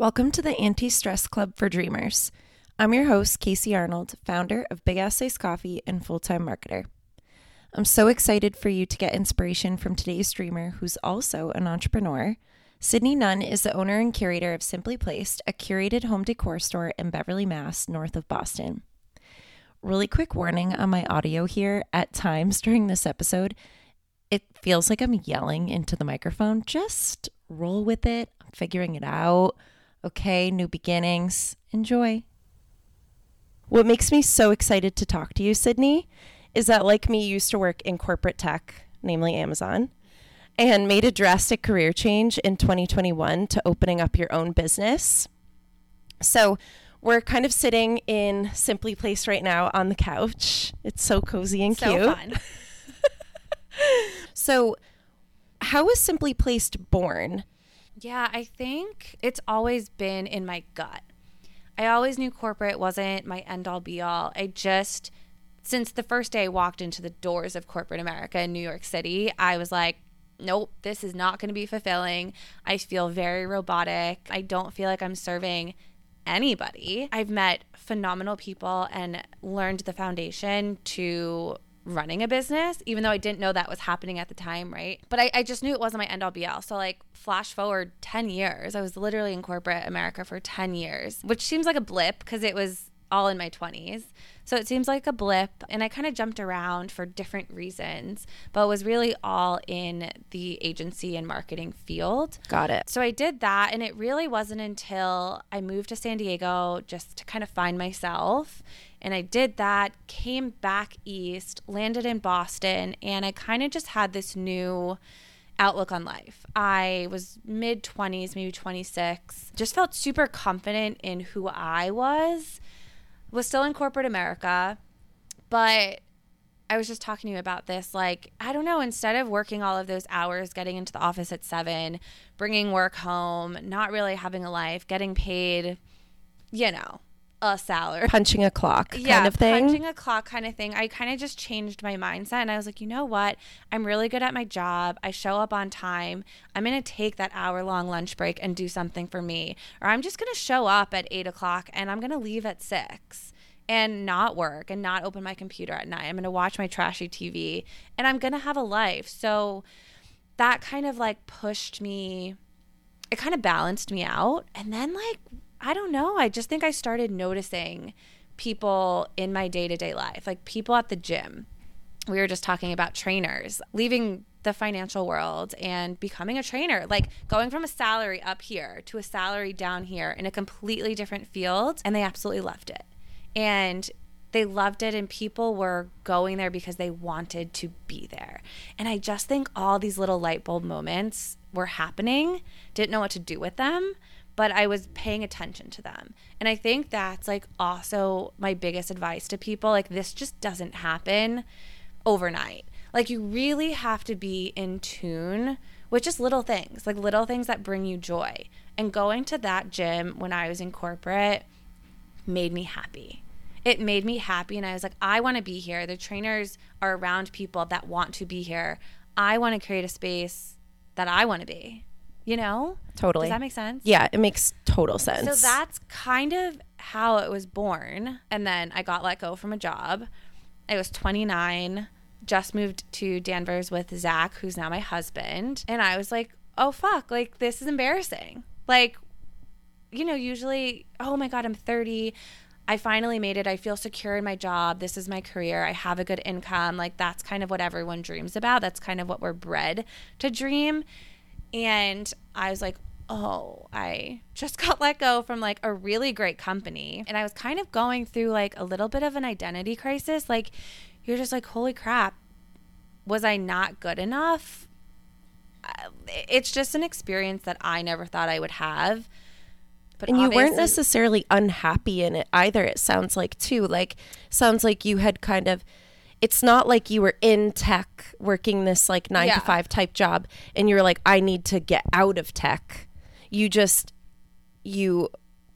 Welcome to the Anti Stress Club for Dreamers. I'm your host, Casey Arnold, founder of Big Ass Coffee and full time marketer. I'm so excited for you to get inspiration from today's dreamer, who's also an entrepreneur. Sydney Nunn is the owner and curator of Simply Placed, a curated home decor store in Beverly, Mass, north of Boston. Really quick warning on my audio here. At times during this episode, it feels like I'm yelling into the microphone. Just roll with it. I'm figuring it out. Okay, new beginnings. Enjoy. What makes me so excited to talk to you, Sydney, is that like me, you used to work in corporate tech, namely Amazon, and made a drastic career change in 2021 to opening up your own business. So, we're kind of sitting in Simply Placed right now on the couch. It's so cozy and So cute. fun. So, how was Simply Placed born? Yeah, I think it's always been in my gut. I always knew corporate wasn't my end all be all. I just, since the first day I walked into the doors of corporate America in New York City, I was like, nope, this is not going to be fulfilling. I feel very robotic. I don't feel like I'm serving anybody. I've met phenomenal people and learned the foundation to running a business, even though I didn't know that was happening at the time, right? But I, I just knew it wasn't my end all be all. So, like, flash forward 10 years, I was literally in corporate America for 10 years, which seems like a blip because it was all in my 20s. So it seems like a blip. And I kind of jumped around for different reasons, but was really all in the agency and marketing field. Got it. So I did that, and it really wasn't until I moved to San Diego just to kind of find myself. And I did that, came back east, landed in Boston, and I kind of just had this new outlook on life. I was mid 20s, maybe 26, just felt super confident in who I was. Was still in corporate America, but I was just talking to you about this. Like, I don't know, instead of working all of those hours, getting into the office at seven, bringing work home, not really having a life, getting paid, you know, a salary. Punching a clock Yeah, kind of thing. punching a clock kind of thing. I kind of just changed my mindset and I was like, you know what? I'm really good at my job. I show up on time. I'm going to take that hour long lunch break and do something for me. Or I'm just going to show up at eight o'clock and I'm going to leave at six and not work and not open my computer at night. I'm going to watch my trashy TV and I'm going to have a life. So that kind of like pushed me, it kind of balanced me out. And then, like, I don't know, I just think I started noticing people in my day to day life, like people at the gym. We were just talking about trainers leaving the financial world and becoming a trainer, like going from a salary up here to a salary down here in a completely different field. And they absolutely loved it. And they loved it, and people were going there because they wanted to be there. And I just think all these little light bulb moments were happening, didn't know what to do with them, but I was paying attention to them. And I think that's like also my biggest advice to people like, this just doesn't happen overnight. Like, you really have to be in tune with just little things, like little things that bring you joy. And going to that gym when I was in corporate made me happy. It made me happy. And I was like, I want to be here. The trainers are around people that want to be here. I want to create a space that I want to be, you know? Totally. Does that make sense? Yeah, it makes total sense. So that's kind of how it was born. And then I got let go from a job. I was 29, just moved to Danvers with Zach, who's now my husband. And I was like, oh, fuck, like this is embarrassing. Like, you know, usually, oh my God, I'm 30. I finally made it. I feel secure in my job. This is my career. I have a good income. Like, that's kind of what everyone dreams about. That's kind of what we're bred to dream. And I was like, oh, I just got let go from like a really great company. And I was kind of going through like a little bit of an identity crisis. Like, you're just like, holy crap, was I not good enough? Uh, It's just an experience that I never thought I would have. But and you weren't necessarily unhappy in it either it sounds like too like sounds like you had kind of it's not like you were in tech working this like 9 Yeah. to 5 type job and you were like I need to get out of tech you just you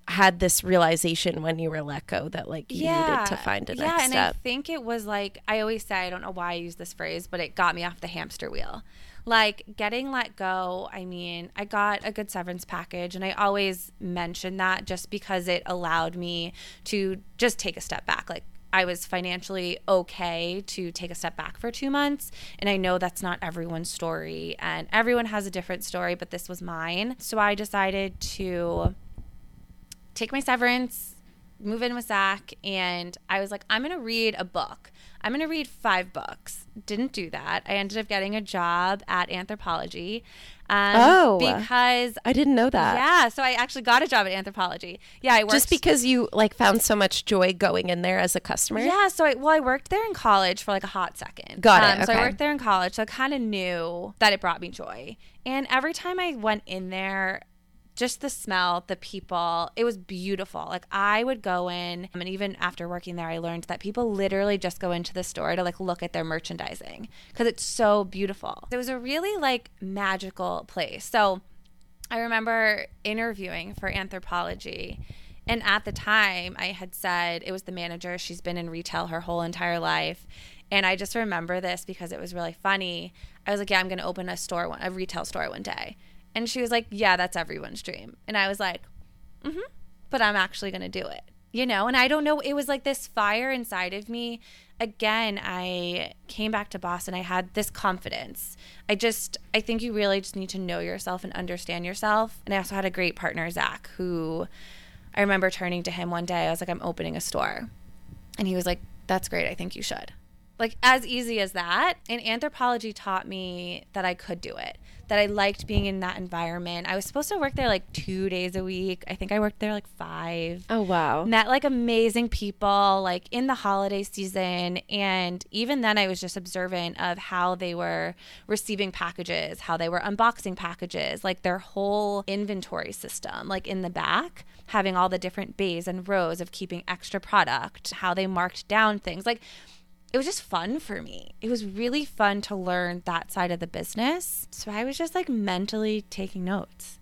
had this realization when you were let go that like you needed to find a yeah, next and I think it was like I always say I don't know why I use this phrase, but it got me off the hamster wheel. Like getting let go, I mean, I got a good severance package, and I always mention that just because it allowed me to just take a step back. Like, I was financially okay to take a step back for two months. And I know that's not everyone's story, and everyone has a different story, but this was mine. So I decided to take my severance, move in with Zach, and I was like, I'm going to read a book. I'm going to read five books. Didn't do that. I ended up getting a job at Anthropologie. Um, Oh. because I didn't know that. yeah, so I actually got a job at Anthropologie. Yeah, I worked Just because you like found so much joy going in there as a customer. Yeah, so I well, I worked there in college for like a hot second. Got it, Um, So. I worked there in college, so I kind of knew that it brought me joy. And every time I went in there, just the smell, the people, it was beautiful. Like I would go in, um, and even after working there, I learned that people literally just go into the store to like look at their merchandising because it's so beautiful. It was a really like magical place. So I remember interviewing for Anthropologie. And at the time, I had said it was the manager. She's been in retail her whole entire life. And I just remember this because it was really funny. I was like, Yeah, I'm going to open a store, a retail store one day. And she was like, Yeah, that's everyone's dream. And I was like, Mm hmm. But I'm actually going to do it, you know? And I don't know. It was like this fire inside of me. Again, I came back to Boston. I had this confidence. I just, I think you really just need to know yourself and understand yourself. And I also had a great partner, Zach, who I remember turning to him one day. I was like, I'm opening a store. And he was like, That's great. I think you should. Like, as easy as that. And Anthropologie taught me that I could do it, that I liked being in that environment. I was supposed to work there like two days a week. I think I worked there like five Oh wow. met like amazing people like in the holiday season and even then i was just observant of how they were receiving packages how they were unboxing packages like their whole inventory system like in the back having all the different bays and rows of keeping extra product how they marked down things like it was just fun for me. It was really fun to learn that side of the business. So I was just like mentally taking notes.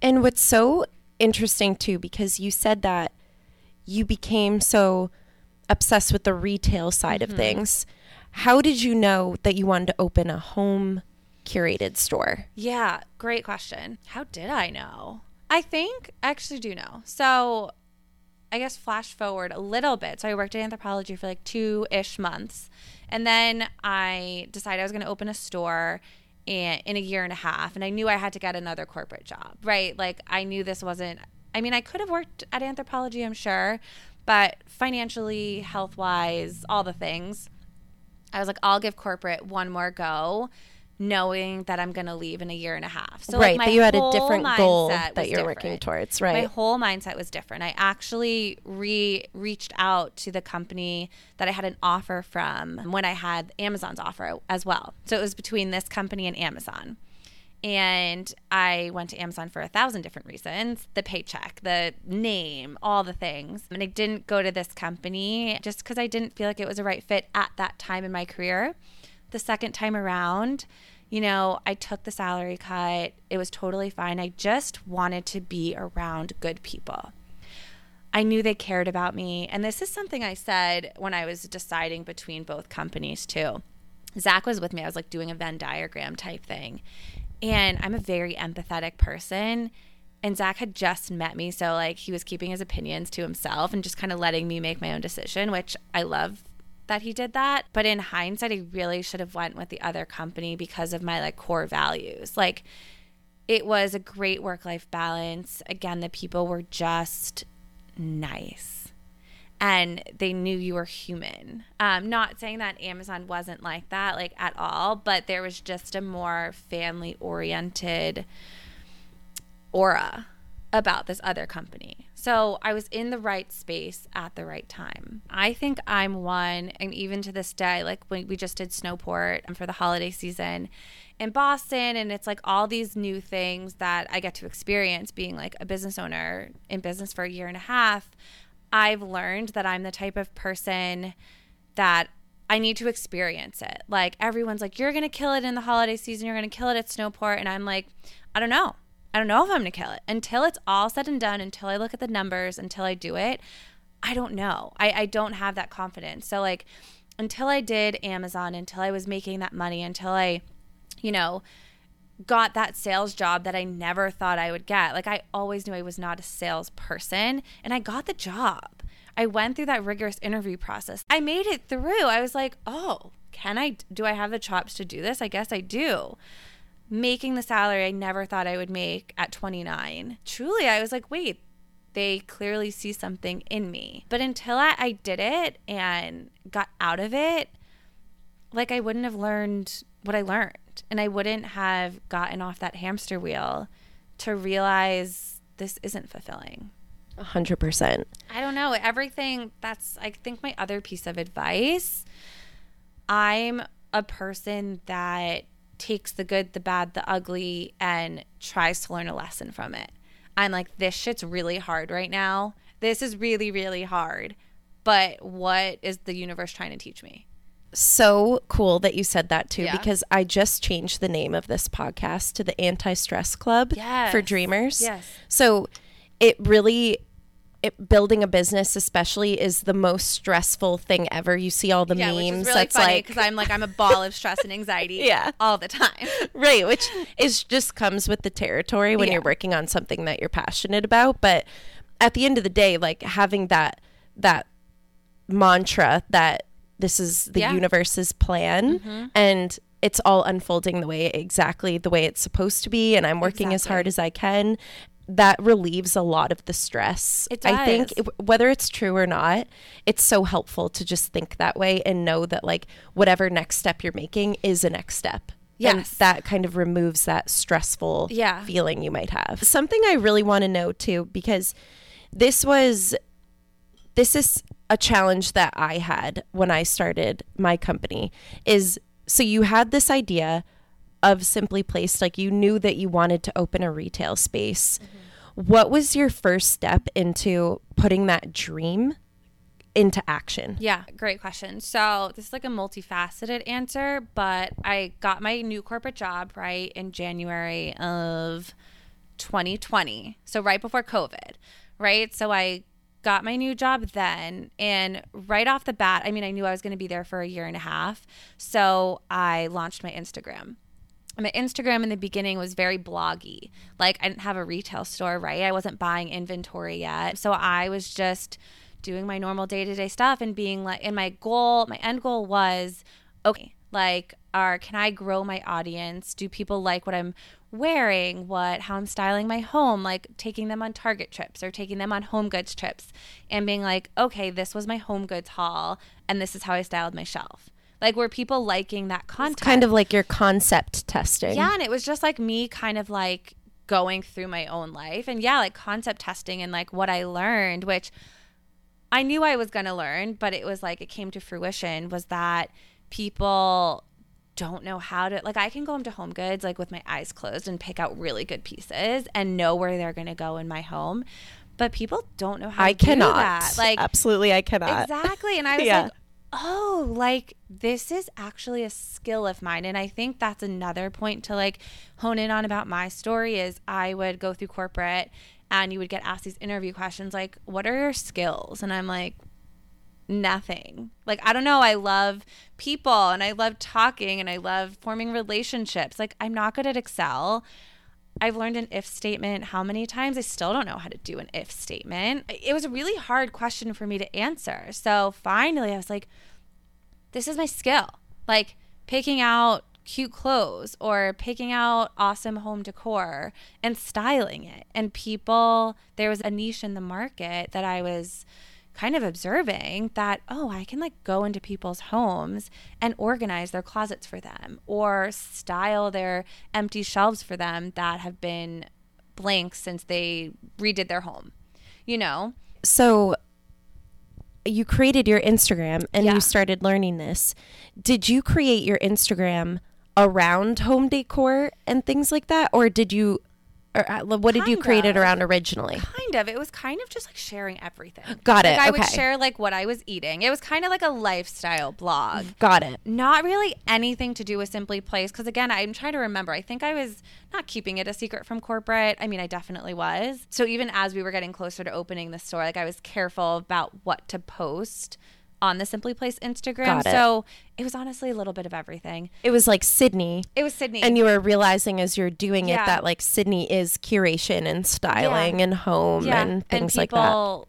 And what's so interesting too, because you said that you became so obsessed with the retail side Mm-hmm. of things. How did you know that you wanted to open a home curated store? Yeah, great question. How did I know? I think I actually do know. So I guess flash forward a little bit. So I worked at Anthropologie for like two ish months. And then I decided I was going to open a store in, a year and a half. And I knew I had to get another corporate job, right? Like I knew this wasn't, I mean, I could have worked at Anthropologie, I'm sure, but financially, health wise, all the things. I was like, I'll give corporate one more go, knowing that I'm going to leave in a year and a half. So, like, right, my that you had a different goal that you're working towards, right? My whole mindset was different. I actually re reached out to the company that I had an offer from when I had Amazon's offer as well. So it was between this company and Amazon. And I went to Amazon for a thousand different reasons the paycheck, the name, all the things. And I didn't go to this company just because I didn't feel like it was a right fit at that time in my career. The second time around, you know, I took the salary cut. It was totally fine. I just wanted to be around good people. I knew they cared about me. And this is something I said when I was deciding between both companies, too. Zach was with me. I was like doing a Venn diagram type thing. And I'm a very empathetic person. And Zach had just met me. So, like, he was keeping his opinions to himself and just kind of letting me make my own decision, which I love that he did that. But in hindsight, I really should have went with the other company because of my like core values. Like, it was a great work life balance. Again, the people were just nice and they knew you were human. Um, not saying that Amazon wasn't like that, like at all, but there was just a more family oriented aura about this other company. So I was in the right space at the right time. I think I'm one, and even to this day, like when we just did Snowport um, for the holiday season in Boston, and it's like all these new things that I get to experience being like a business owner in business for a year and a half. I've learned that I'm the type of person that I need to experience it. Like everyone's like, you're going to kill it in the holiday season, you're going to kill it at Snowport. And I'm like, I don't know. I don't know if I'm going to kill it until it's all said and done, until I look at the numbers, until I do it. I don't know. I, I don't have that confidence. So, like, until I did Amazon, until I was making that money, until I you know, got that sales job that I never thought I would get. Like I always knew I was not a salesperson and I got the job. I went through that rigorous interview process. I made it through. I was like, "Oh, can I do I have the chops to do this? I guess I do." Making the salary I never thought I would make at 29. Truly, I was like, "Wait, they clearly see something in me." But until I, I did it and got out of it, like I wouldn't have learned what I learned and I wouldn't have gotten off that hamster wheel to realize this isn't fulfilling. A hundred percent. I don't know. Everything that's, I think, my other piece of advice. I'm a person that takes the good, the bad, the ugly, and tries to learn a lesson from it. I'm like, this shit's really hard right now. This is really, really hard. But what is the universe trying to teach me? so cool that you said that too Yeah. because I just changed the name of this podcast to the Anti Stress Club for Dreamers. Yes. So it really it, building a business especially is the most stressful thing ever. You see all the Yeah, memes which is really that's funny like because I'm like I'm a ball of stress and anxiety. Yeah. all the time. right, which is just comes with the territory when Yeah. you're working on something that you're passionate about, but at the end of the day like having that that mantra that this is the Yeah. Mm-hmm. universe's plan and it's all unfolding the way exactly the way it's supposed to be and I'm working as hard as I can that relieves a lot of the stress. It I think it- whether it's true or not, it's so helpful to just think that way and know that like whatever next step you're making is a next step. And Yes. that kind of removes that stressful Yeah. feeling you might have. Something I really want to know too, because this was this is a challenge that I had when I started my company is so you had this idea of simply placed like you knew that you wanted to open a retail space. What was your first step into putting that dream into action? Yeah, great question. So this is like a multifaceted answer, but I got my new corporate job right in January of 2020. So right before COVID, right? So I got my new job then and right off the bat, I mean, I knew I was going to be there for a year and a half. So I launched my Instagram. My Instagram in the beginning was very bloggy. Like I didn't have a retail store, right? I wasn't buying inventory yet. So I was just doing my normal day-to-day stuff and being like and my goal, my end goal was okay, like are can I grow my audience? Do people like what I'm wearing? What how I'm styling my home? Like taking them on Target trips or taking them on HomeGoods trips and being like, "Okay, this was my HomeGoods haul and this is how I styled my shelf." Like were people liking that content? Kind of like your concept testing. Yeah, and it was just like me kind of like going through my own life and yeah, like concept testing and like what I learned, which I knew I was going to learn, but it was like it came to fruition was that people don't know how to like I can go into HomeGoods like with my eyes closed and pick out really good pieces and know where they're going to go in my home. But people don't know how I to do cannot. that. Like absolutely I cannot. Exactly. And I was Yeah. like, oh, like this is actually a skill of mine. And I think that's another point to like hone in on about my story is I would go through corporate and you would get asked these interview questions like, what are your skills? And I'm like, nothing. Like, I don't know. I love people and I love talking and I love forming relationships. Like, I'm not good at Excel. I've learned an if statement how many times? I still don't know how to do an if statement. It was a really hard question for me to answer. So finally, I was like, this is my skill. Like picking out cute clothes or picking out awesome home decor and styling it. And people, there was a niche in the market that I was kind of observing that oh i can like go into people's homes and organize their closets for them or style their empty shelves for them that have been blank since they redid their home you know so you created your Instagram and Yeah. you started learning this. Did you create your Instagram around home decor and things like that or did you or uh, what did you Kind create it around originally? kind of. It was kind of just like sharing everything. Got like it, i would share like what i was eating. It was kind of like a lifestyle blog. Got it. not really anything to do with simply placed because again i'm trying to remember. I think i was not keeping it a secret from corporate. I mean i definitely was. So even as we were getting closer to opening the store like i was careful about what to post on the Simply Placed Instagram. It. So it was honestly a little bit of everything. It was like Sydney. It was Sydney. And you were realizing as you're doing Yeah. it that like Sydney is curation and styling and home and things like that.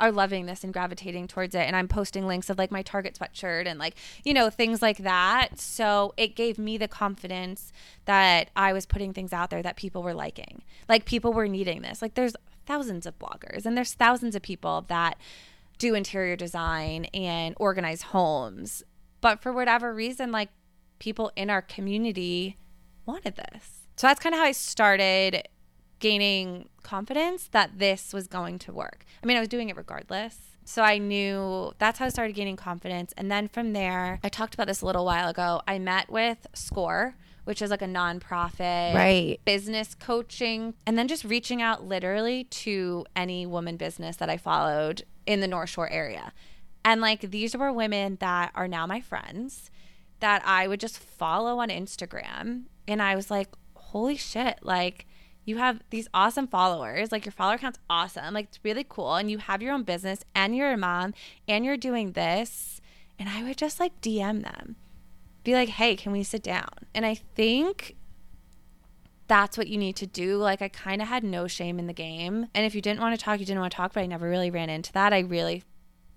are loving this and gravitating towards it and i'm posting links of like my target sweatshirt and like you know things like that so it gave me the confidence that i was putting things out there that people were liking like people were needing this like there's thousands of bloggers and there's thousands of people that do interior design and organize homes but for whatever reason like people in our community wanted this so that's kind of how i started gaining confidence that this was going to work. I mean, I was doing it regardless. So I knew that's how I started gaining confidence. And then from there, I talked about this a little while ago. I met with SCORE, which is like a nonprofit Right. business coaching, and then just reaching out literally to any woman business that I followed in the North Shore area. And like these were women that are now my friends that I would just follow on Instagram. And I was like, holy shit, like you have these awesome followers. Like your follower count's awesome. Like it's really cool. And you have your own business and you're a mom and you're doing this. And I would just like DM them, be like, hey, can we sit down? And I think that's what you need to do. Like, I kind of had no shame in the game. And if you didn't want to talk, you didn't want to talk, but I never really ran into that. I really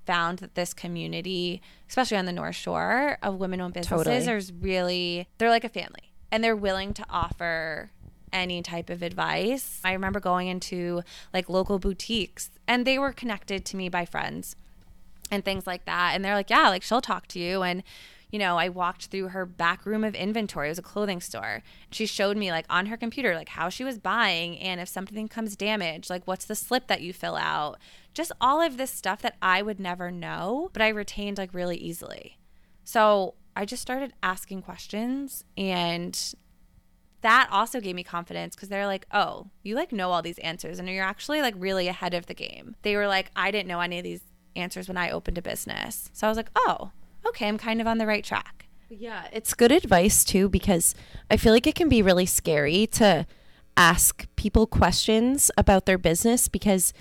found that this community, especially on the North Shore of women owned businesses, Totally. there's really, they're like a family and they're willing to offer any type of advice. I remember going into like local boutiques and they were connected to me by friends and things like that. And they're like, yeah, like she'll talk to you. And, you know, I walked through her back room of inventory. It was a clothing store. She showed me, like, on her computer, like how she was buying. And if something comes damaged, like, what's the slip that you fill out? Just all of this stuff that I would never know, but I retained, like, really easily. So I just started asking questions and that also gave me confidence because they're like, oh, you like know all these answers and you're actually like really ahead of the game. They were like, I didn't know any of these answers when I opened a business. So I was like, oh, okay, I'm kind of on the right track. Yeah, it's good advice too because I feel like it can be really scary to ask people questions about their business because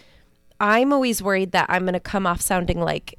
I'm always worried that I'm going to come off sounding like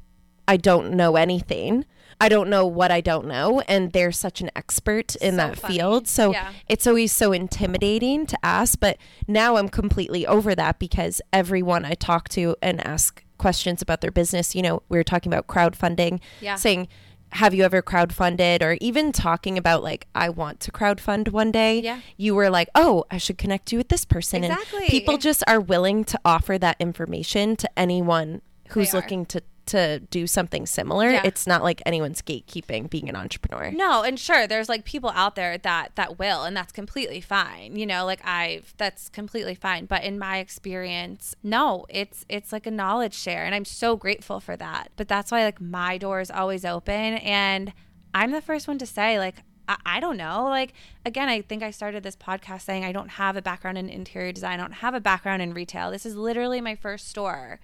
I don't know anything. I don't know what I don't know and they're such an expert in So that funny. field. So Yeah. it's always so intimidating to ask, but now I'm completely over that because everyone I talk to and ask questions about their business, you know, we were talking about crowdfunding, Yeah. saying have you ever crowdfunded or even talking about like I want to crowdfund one day Yeah. you were like oh I should connect you with this person Exactly. and people just are willing to offer that information to anyone who's looking to to do something similar Yeah. it's not like anyone's gatekeeping being an entrepreneur No, and sure, there's like people out there that that will, and that's completely fine. You know, like I've that's completely fine. But in my experience, no, it's it's like a knowledge share, and I'm so grateful for that. But that's why like my door is always open, and I'm the first one to say like. I I don't know. Like, again, I think I started this podcast saying I don't have a background in interior design. I don't have a background in retail. This is literally my first store.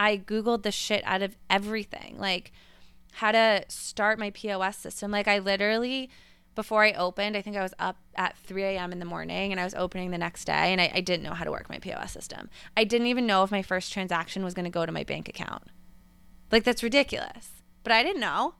I Googled the shit out of everything. Like, how to start my POS system. Like I literally, before I opened, I think I was up at 3 a.m. in the morning and I was opening the next day and I, I didn't know how to work my POS system. I didn't even know if my first transaction was going to go to my bank account. Like that's ridiculous. But I didn't know.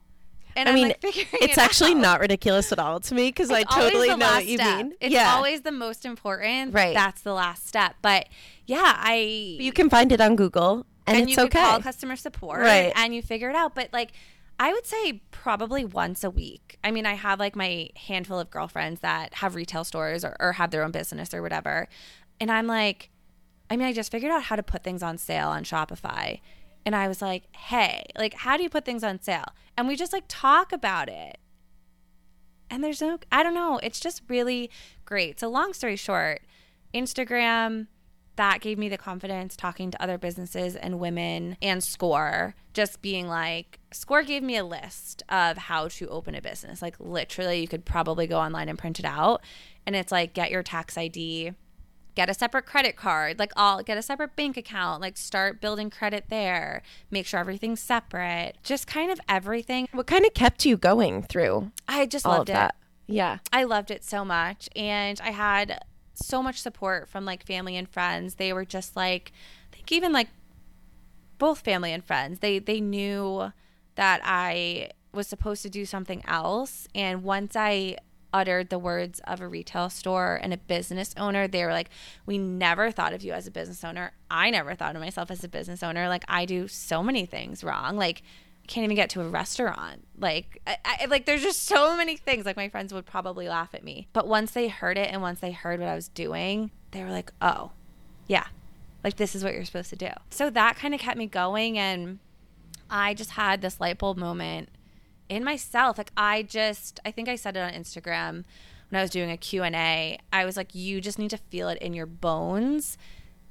And I I'm, mean, like, figuring it's it actually not ridiculous at all to me because I totally know what you step. mean. It's yeah, always the most important. Right. That's the last step. But yeah, I you can find it on Google and, and it's you okay. could call customer support Right. and you figure it out. But like i would say probably once a week. I mean i have like my handful of girlfriends that have retail stores or, or have their own business or whatever. And i'm like i mean i just figured out how to put things on sale on shopify. And i was like hey like how do you put things on sale? And we just like talk about it. And there's no i don't know. It's just really great. So long story short instagram that gave me the confidence talking to other businesses and women and score just being like score gave me a list of how to open a business like literally you could probably go online and print it out and it's like get your tax id get a separate credit card like all get a separate bank account like start building credit there make sure everything's separate just kind of everything what kind of kept you going through i just loved it that? Yeah. I loved it so much. And I had so much support from like family and friends. They were just like, I think even like both family and friends, they, they knew that I was supposed to do something else. And once I uttered the words of a retail store and a business owner, they were like, We never thought of you as a business owner. I never thought of myself as a business owner. Like, I do so many things wrong. Like, can't even get to a restaurant. Like, I, I, like there's just so many things. Like my friends would probably laugh at me, but once they heard it and once they heard what I was doing, they were like, "Oh, yeah, like this is what you're supposed to do." So that kind of kept me going, and I just had this light bulb moment in myself. Like I just, I think I said it on Instagram when I was doing a Q and A. I was like, "You just need to feel it in your bones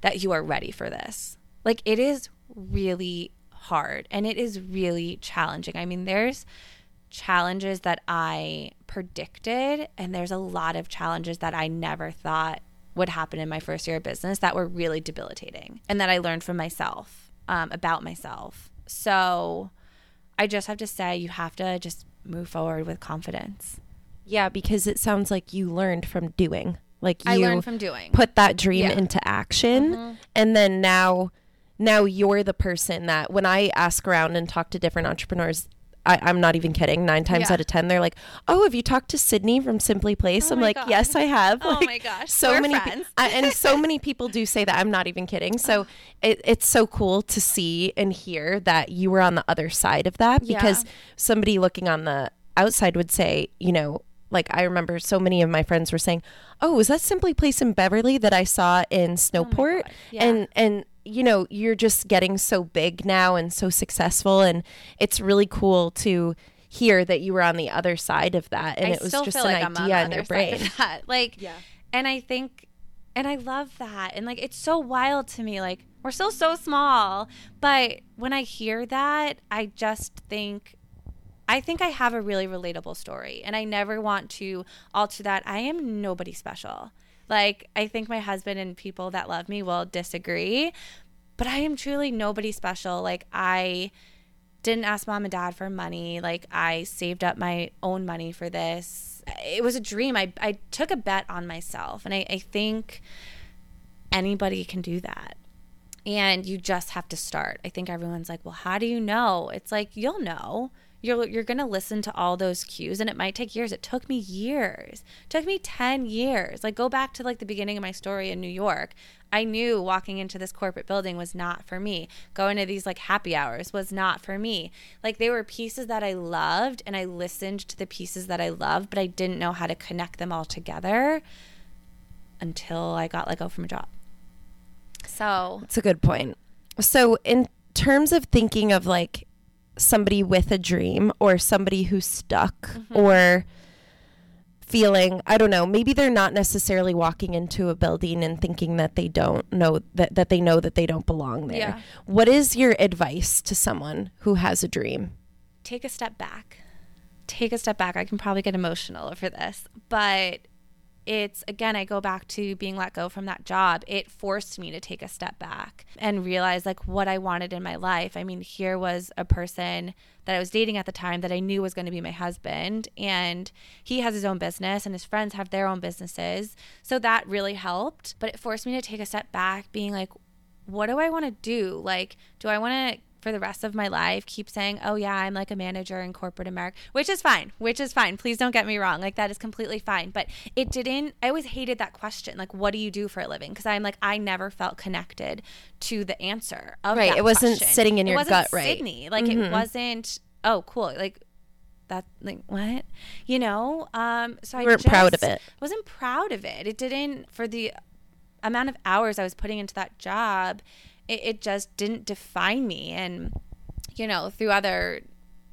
that you are ready for this." Like it is really hard and it is really challenging. I mean, there's challenges that I predicted, and there's a lot of challenges that I never thought would happen in my first year of business that were really debilitating and that I learned from myself um, about myself. So I just have to say, you have to just move forward with confidence. Yeah, because it sounds like you learned from doing. Like you I learned from doing. put that dream Yeah. into action, Mhm. and then now, now you're the person that when I ask around and talk to different entrepreneurs. I, I'm not even kidding. Nine times Yeah. out of ten, they're like, "Oh, have you talked to Sydney from Simply Placed?" Oh I'm like, God. "Yes, I have." Oh Like, my gosh, so we're many, pe- I- and so many people do say that. I'm not even kidding. So it, it's so cool to see and hear that you were on the other side of that because Yeah. somebody looking on the outside would say, you know, like I remember so many of my friends were saying, "Oh, was that Simply Placed in Beverly that I saw in oh Snowport?" Oh yeah. And and you know, you're just getting so big now and so successful and it's really cool to hear that you were on the other side of that and I it was still just an like I'm idea in your brain. that. Like, Yeah. and I think, and I love that. And like, it's so wild to me. Like, we're still so small, but when I hear that, I just think, I think I have a really relatable story, and I never want to alter that. I am nobody special. Like, I think my husband and people that love me will disagree, but I am truly nobody special. Like, I didn't ask mom and dad for money. Like I saved up my own money for this. It was a dream. I, I took a bet on myself. And I, I think anybody can do that. And you just have to start. I think everyone's like, well, how do you know? It's like, you'll know. You're, you're going to listen to all those cues and it might take years. It took me years. It took me 10 years. Like, go back to like the beginning of my story in New York. I knew walking into this corporate building was not for me. Going to these like happy hours was not for me. Like, they were pieces that I loved and I listened to the pieces that I loved, but I didn't know how to connect them all together until I got let go from a job. So, That's a good point. So, in terms of thinking of like somebody with a dream or somebody who's stuck Mm-hmm. or feeling, I don't know, maybe they're not necessarily walking into a building and thinking that they don't know that, that they know that they don't belong there. Yeah. What is your advice to someone who has a dream? take a step back. Take a step back. I can probably get emotional over this, but it's again, I go back to being let go from that job. It forced me to take a step back and realize like what I wanted in my life. I mean, here was a person that I was dating at the time that I knew was going to be my husband, and he has his own business, and his friends have their own businesses. So that really helped, but it forced me to take a step back, being like, what do I want to do? Like, do I want to for the rest of my life keep saying, "Oh yeah, I'm like a manager in corporate America," which is fine, which is fine. Please don't get me wrong. Like that is completely fine, but it didn't I always hated that question. Like, what do you do for a living? Because I'm like I never felt connected to the answer of Right, it wasn't question. sitting in It your gut, right. Sydney. Like it wasn't oh, cool. Like that like what? You know? Um so I weren't proud of it. wasn't proud of it. It didn't for the amount of hours I was putting into that job, it, it just didn't define me. And, you know, through other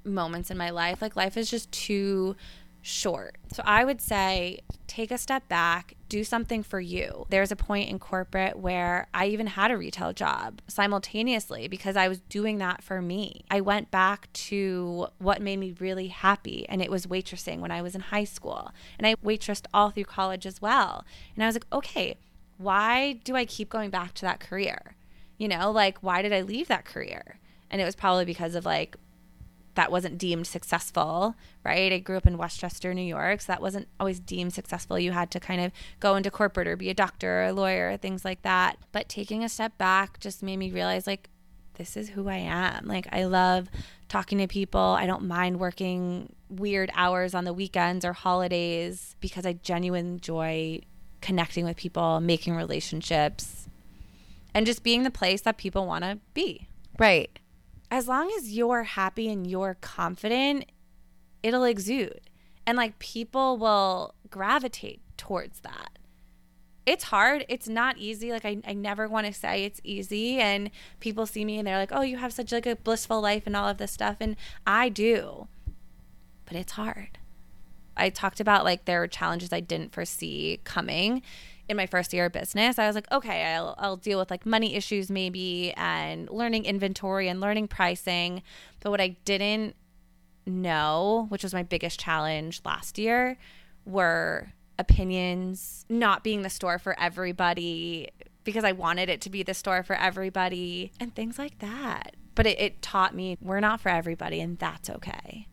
moments in my life, like life is just too short. So I would say take a step back, do something for you. There's a point in corporate where I even had a retail job simultaneously because I was doing that for me. I went back to what made me really happy, and it was waitressing when I was in high school. And I waitressed all through college as well. And I was like, okay, why do I keep going back to that career? You know, like, why did I leave that career? And it was probably because of like, that wasn't deemed successful, right? I grew up in Westchester, New York, so that wasn't always deemed successful. You had to kind of go into corporate or be a doctor or a lawyer, things like that. But taking a step back just made me realize like this is who I am. Like, I love talking to people. I don't mind working weird hours on the weekends or holidays because I genuinely enjoy connecting with people, making relationships, and just being the place that people want to be. Right. As long as you're happy and you're confident, it'll exude. And like people will gravitate towards that it's hard. It's not easy. Like I, I never want to say it's easy. And people see me and they're like, oh, you have such like a blissful life and all of this stuff. And I do, but it's hard. I talked about like there were challenges I didn't foresee coming in my first year of business. I was like, okay, I'll, I'll deal with like money issues maybe and learning inventory and learning pricing. But what I didn't know, which was my biggest challenge last year, were opinions, not being the store for everybody because I wanted it to be the store for everybody and things like that. But it, it taught me we're not for everybody and that's okay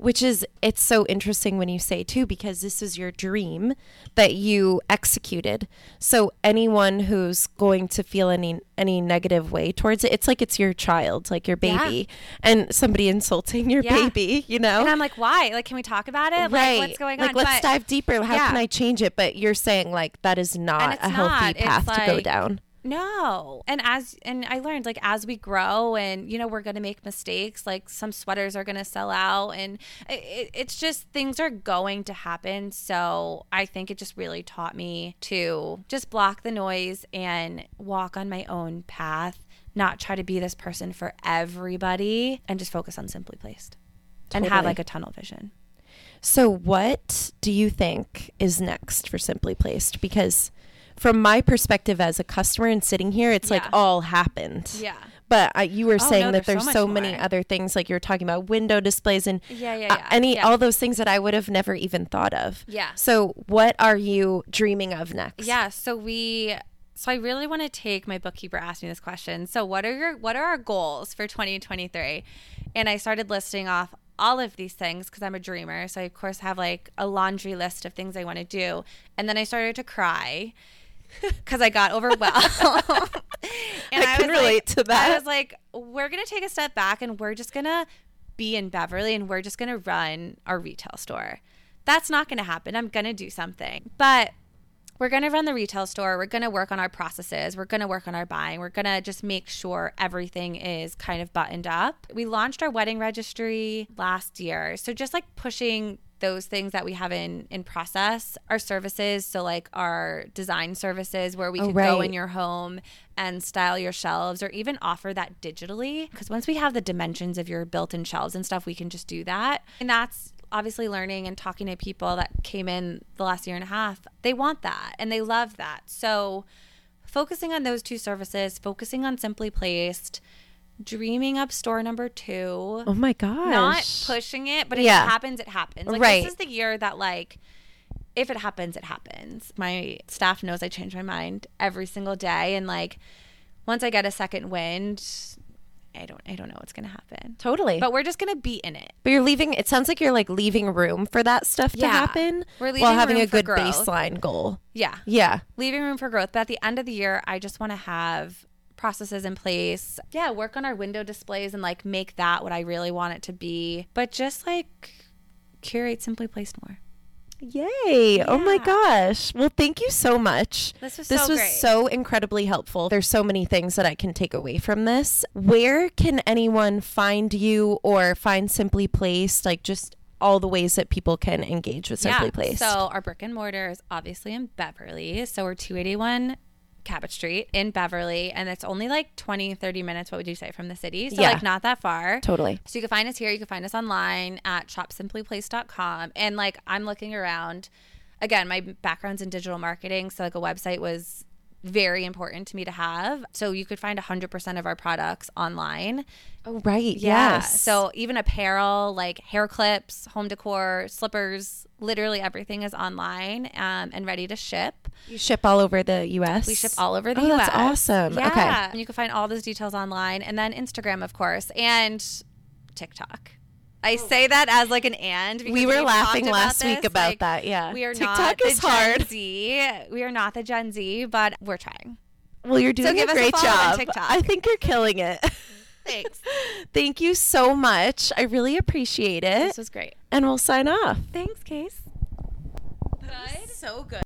which is it's so interesting when you say too because this is your dream that you executed. So anyone who's going to feel any any negative way towards it it's like it's your child like your baby yeah. and somebody insulting your yeah. baby you know? And i'm like why? Like can we talk about it? Right like, what's going on? like, on? let's but, dive deeper. How yeah. can i change it? But you're saying like that is not a healthy path to go down no. And as and I learned like as we grow and you know we're going to make mistakes like some sweaters are going to sell out and it, it's just things are going to happen. So I think it just really taught me to just block the noise and walk on my own path, not try to be this person for everybody and just focus on simply placed totally. and have like a tunnel vision. So what do you think is next for Simply Placed because from my perspective as a customer and sitting here, it's yeah. like all happened. Yeah. But you were oh, saying no, that there's, there's so, so many other things, like you were talking about window displays and yeah, yeah, uh, yeah. Uh, any yeah. all those things that I would have never even thought of. Yeah. So what are you dreaming of next? Yeah. So we so I really want to take my bookkeeper asked me this question. So what are your what are our goals for 2023? And I started listing off all of these things because I'm a dreamer. So I of course have like a laundry list of things I want to do. And then I started to cry because I got overwhelmed. and I, I can relate like, to that. I was like, we're going to take a step back and we're just going to be in Beverly and we're just going to run our retail store. That's not going to happen. I'm going to do something. But we're going to run the retail store. We're going to work on our processes. We're going to work on our buying. We're going to just make sure everything is kind of buttoned up. We launched our wedding registry last year. So just like pushing those things that we have in in process our services so like our design services where we oh, could right. go in your home and style your shelves or even offer that digitally. Because once we have the dimensions of your built-in shelves and stuff we can just do that. And that's obviously learning and talking to people that came in the last year and a half. They want that and they love that. So focusing on those two services focusing on simply placed dreaming up store number two. Oh my gosh. Not pushing it, but if yeah. it happens, it happens. Like right. this is the year that like if it happens, it happens. My staff knows I change my mind every single day. And like once I get a second wind, I don't I don't know what's gonna happen. Totally. But we're just gonna be in it. But you're leaving it sounds like you're like leaving room for that stuff yeah. to happen. We're leaving while having a good growth. baseline goal. Yeah. Yeah. Leaving room for growth. But at the end of the year, I just wanna have processes in place. Yeah, work on our window displays and like make that what I really want it to be. But just like curate Simply Placed more. Yay. Yeah. Oh my gosh. Well, thank you so much. This was this so was great. so incredibly helpful. There's so many things that I can take away from this. Where can anyone find you or find Simply Placed? Like just all the ways that people can engage with Simply yeah. Placed. So our brick and mortar is obviously in Beverly. So we're 281 Cabot Street in Beverly, and it's only like 20, 30 minutes, what would you say, from the city? So, yeah. like, not that far. Totally. So, you can find us here. You can find us online at shopsimplyplaced.com. And, like, I'm looking around. Again, my background's in digital marketing. So, like, a website was very important to me to have. So you could find 100% of our products online. Oh, right. Yeah. Yes. So even apparel, like hair clips, home decor, slippers, literally everything is online um, and ready to ship. You ship all over the U.S.? We ship all over the oh, U.S. That's awesome. Yeah. Okay. And you can find all those details online. And then Instagram, of course, and TikTok. I oh. say that as like an and. We were laughing last week about like, that. Yeah, we are TikTok not is the hard. Gen Z. We are not the Gen Z, but we're trying. Well, you're doing so a great a job. I think you're killing it. Thanks. Thank you so much. I really appreciate it. This was great. And we'll sign off. Thanks, Case. So good.